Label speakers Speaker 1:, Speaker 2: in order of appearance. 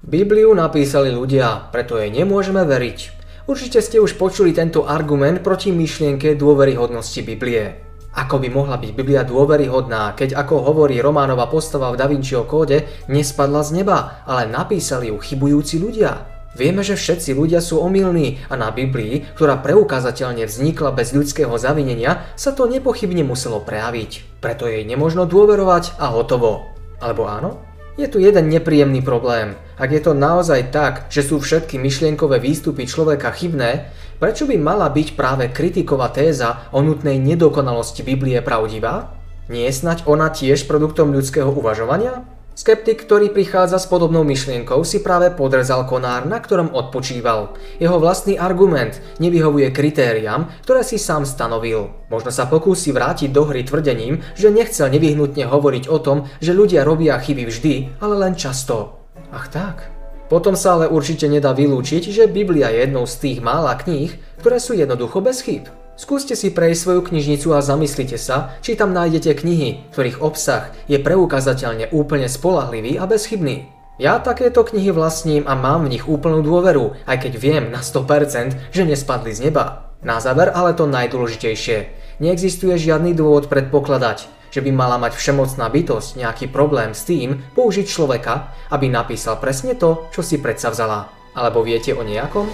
Speaker 1: Bibliu napísali ľudia, preto jej nemôžeme veriť. Určite ste už počuli tento argument proti myšlienke dôveryhodnosti Biblie. Ako by mohla byť Biblia dôveryhodná, keď ako hovorí Románova postava v Da Vinciho kóde, nespadla z neba, ale napísali ju chybujúci ľudia? Vieme, že všetci ľudia sú omylní a na Biblii, ktorá preukázateľne vznikla bez ľudského zavinenia, sa to nepochybne muselo prejaviť. Preto jej nemožno dôverovať a hotovo. Alebo áno? Je tu jeden nepríjemný problém. Ak je to naozaj tak, že sú všetky myšlienkové výstupy človeka chybné, prečo by mala byť práve kritiková téza o nutnej nedokonalosti Biblie pravdivá? Nie je snať ona tiež produktom ľudského uvažovania? Skeptik, ktorý prichádza s podobnou myšlienkou, si práve podrezal konár, na ktorom odpočíval. Jeho vlastný argument nevyhovuje kritériám, ktoré si sám stanovil. Možno sa pokúsi vrátiť do hry tvrdením, že nechcel nevyhnutne hovoriť o tom, že ľudia robia chyby vždy, ale len často. Ach tak. Potom sa ale určite nedá vylúčiť, že Biblia je jednou z tých mála kníh, ktoré sú jednoducho bez chyb. Skúste si prejsť svoju knižnicu a zamyslite sa, či tam nájdete knihy, ktorých obsah je preukazateľne úplne spolahlivý a bezchybný. Ja takéto knihy vlastním a mám v nich úplnú dôveru, aj keď viem na 100%, že nespadli z neba. Na záver ale to najdôležitejšie. Neexistuje žiadny dôvod predpokladať, že by mala mať všemocná bytosť nejaký problém s tým použiť človeka, aby napísal presne to, čo si predsa vzala. Alebo viete o nejakom?